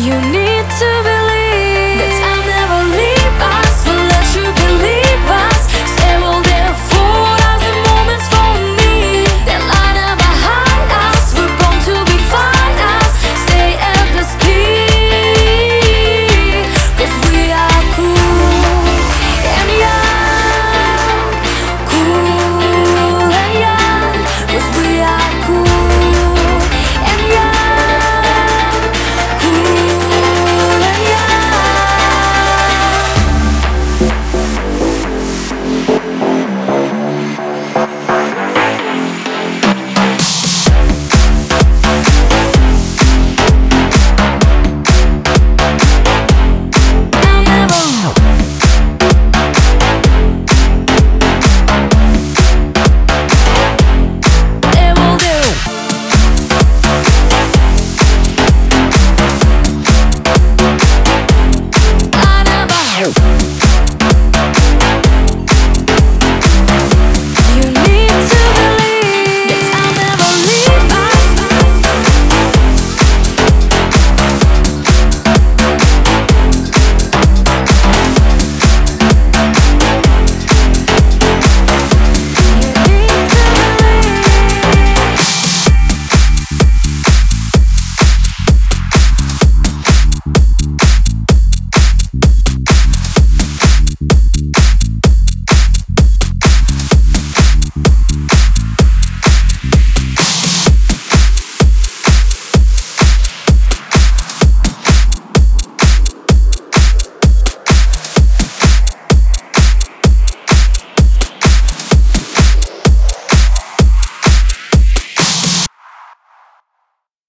You need to